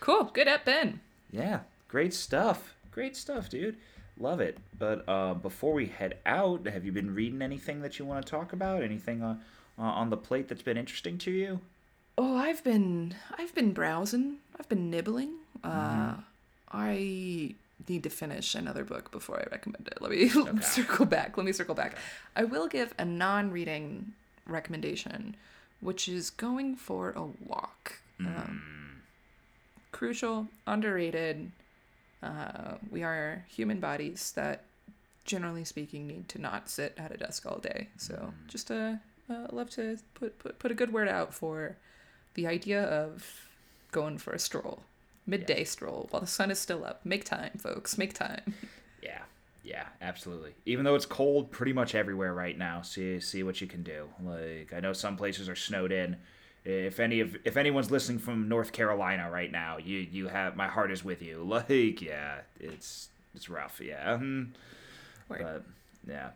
Cool. Good at Ben. yeah. Great stuff. Great stuff, dude. Love it. But uh, before we head out, have you been reading anything that you want to talk about? Anything uh, uh, on the plate that's been interesting to you? Oh, I've been I've been browsing. I've been nibbling. Uh I need to finish another book before I recommend it. Let me [LAUGHS] circle back. Let me circle back. I will give a non-reading recommendation, which is going for a walk. Um, crucial, underrated. Uh, we are human bodies that, generally speaking, need to not sit at a desk all day. So just uh, uh, love to put, put put a good word out for the idea of going for a stroll, midday stroll while the sun is still up. Make time, folks. Make time. [LAUGHS] Yeah, yeah, absolutely. Even though it's cold pretty much everywhere right now, see see what you can do. Like I know some places are snowed in. If any of if anyone's listening from North Carolina right now, you you have my heart is with you. [LAUGHS] Like yeah, it's it's rough. Yeah. Word. but yeah,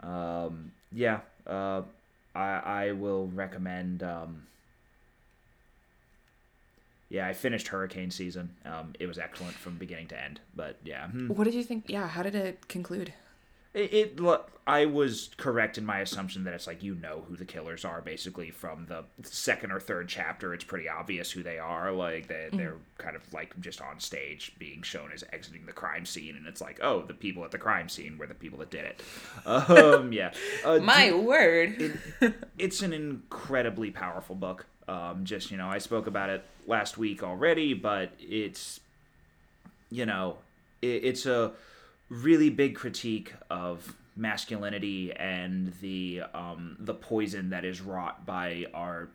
um, yeah. Uh, I I will recommend. Um, yeah, I finished hurricane season. Um, it was excellent from beginning to end. But yeah. mhm. What did you think? Yeah, how did it conclude? It, it look, I was correct in my assumption that it's like you know who the killers are basically from the second or third chapter. It's pretty obvious who they are. Like they, they're kind of like just on stage being shown as exiting the crime scene, and it's like, oh, the people at the crime scene were the people that did it. [LAUGHS] Um, yeah, uh, [LAUGHS] My do- word. it's an incredibly powerful book. Um, just you know, I spoke about it last week already, but it's you know, it, it's a really big critique of masculinity and the um, the poison that is wrought by our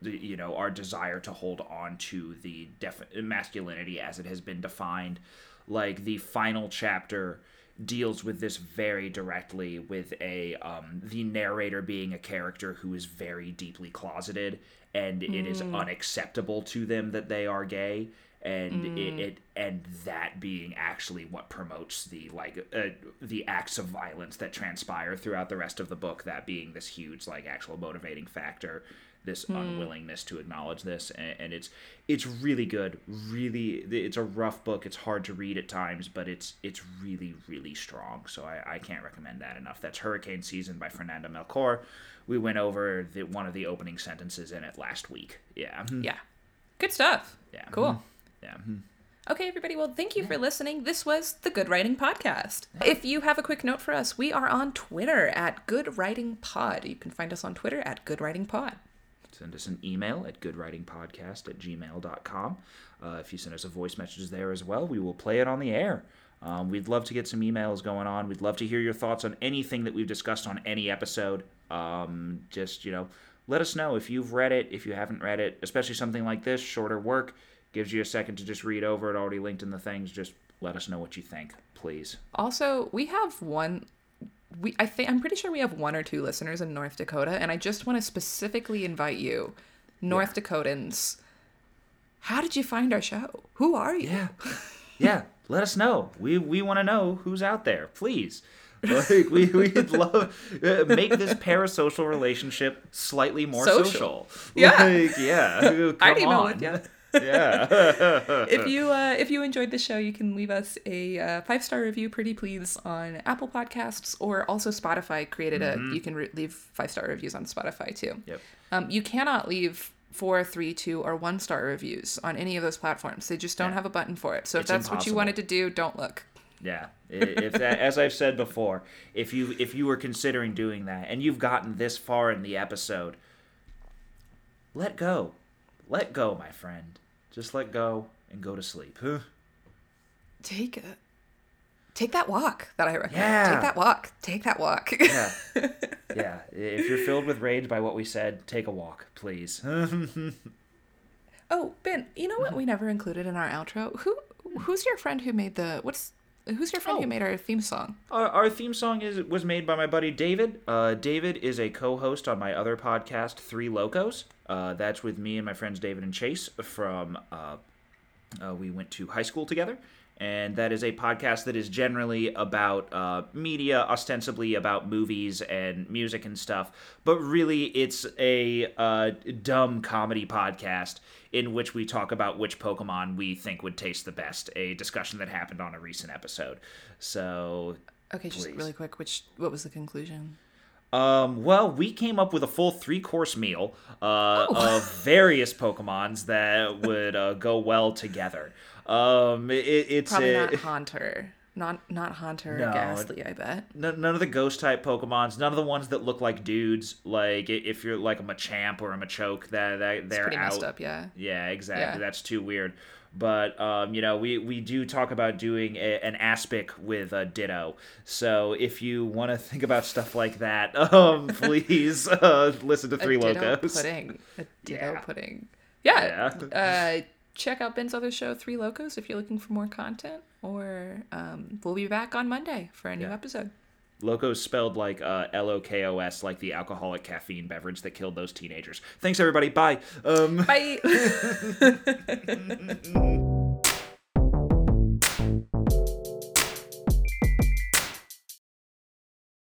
you know our desire to hold on to the def- masculinity as it has been defined. Like the final chapter deals with this very directly with a um, the narrator being a character who is very deeply closeted and it is unacceptable to them that they are gay and it, mm. it and that being actually what promotes the like uh, the acts of violence that transpire throughout the rest of the book that being this huge like actual motivating factor this hmm. unwillingness to acknowledge this and, and it's it's really good really it's a rough book it's hard to read at times but it's it's really really strong so i, I can't recommend that enough that's hurricane season by fernanda melchor we went over the one of the opening sentences in it last week yeah Yeah. Good stuff. Yeah. Cool. Hmm. Yeah Okay, everybody. Well, thank you for listening. This was the Good Writing Podcast. If you have a quick note for us, we are on Twitter at Good Writing Pod. You can find us on Twitter at Good Writing Pod. send us an email at goodwritingpodcast at gmail.com. Uh, if you send us a voice message there as well, we will play it on the air. Um, we'd love to get some emails going on. We'd love to hear your thoughts on anything that we've discussed on any episode. Um, just, you know, let us know if you've read it, if you haven't read it, especially something like this, shorter work, gives you a second to just read over it, already linked in the things. Just let us know what you think, please. Also, we have one. We I think I'm pretty sure we have one or two listeners in North Dakota, and I just want to specifically invite you, North Dakotans. How did you find our show? Who are you? Yeah. yeah, let us know. We we want to know who's out there, please. Like we we'd [LAUGHS] love uh, make this parasocial relationship slightly more social. Social. Yeah. like, yeah. [LAUGHS] Come I'd email on. with. Yeah. if you uh, if you enjoyed the show, you can leave us a uh, five star review, pretty please, on Apple Podcasts or also Spotify. Created a you can re- leave five star reviews on Spotify too. Yep. Um, you cannot leave four, three, two, or one star reviews on any of those platforms. They just don't Yeah. have a button for it. So if It's that's what you wanted to do, don't look. Yeah, if that, as I've said before, if you if you were considering doing that and you've gotten this far in the episode, let go, let go, my friend. Just let go and go to sleep. Huh? Take a take that walk that I recommend. Yeah. Take that walk. Take that walk. Yeah, [LAUGHS] yeah. If you're filled with rage by what we said, take a walk, please. [LAUGHS] oh, Ben, you know what we never included in our outro? Who who's your friend who made the what's who's your friend Oh. who made our theme song? Our, our theme song is was made by my buddy David. Uh, David is a co-host on my other podcast, Three Lokos. Uh, that's with me and my friends David and Chase from. Uh, uh, we went to high school together, and that is a podcast that is generally about uh, media, ostensibly about movies and music and stuff. But really, it's a uh, dumb comedy podcast in which we talk about which Pokemon we think would taste the best. A discussion that happened on a recent episode. So Okay, just really quick, which what was the conclusion? Um, well, we came up with a full three course meal uh, Oh. of various Pokemons that would uh, go well together. Um, it, it's Probably a, not [LAUGHS] Haunter. Not not Haunter No. or Gastly, I bet. n- none of the ghost type Pokemons, none of the ones that look like dudes. Like if you're like a Machamp or a Machoke, that, that they're pretty out. messed up, yeah. Yeah, exactly. Yeah. That's too weird. But um, you know, we we do talk about doing a, an aspic with a Ditto. So if you want to [LAUGHS] think about stuff like that, [LAUGHS] um, please uh, listen to Three a Ditto Lokos. pudding. A Ditto Yeah. pudding. Yeah. Yeah. Uh, check out Ben's other show, Three Lokos, if you're looking for more content. Or um, we'll be back on Monday for a new Yeah. episode. Locos spelled like uh, L O K O S, like the alcoholic caffeine beverage that killed those teenagers. Thanks everybody. Bye. Um, Bye. [LAUGHS] [LAUGHS]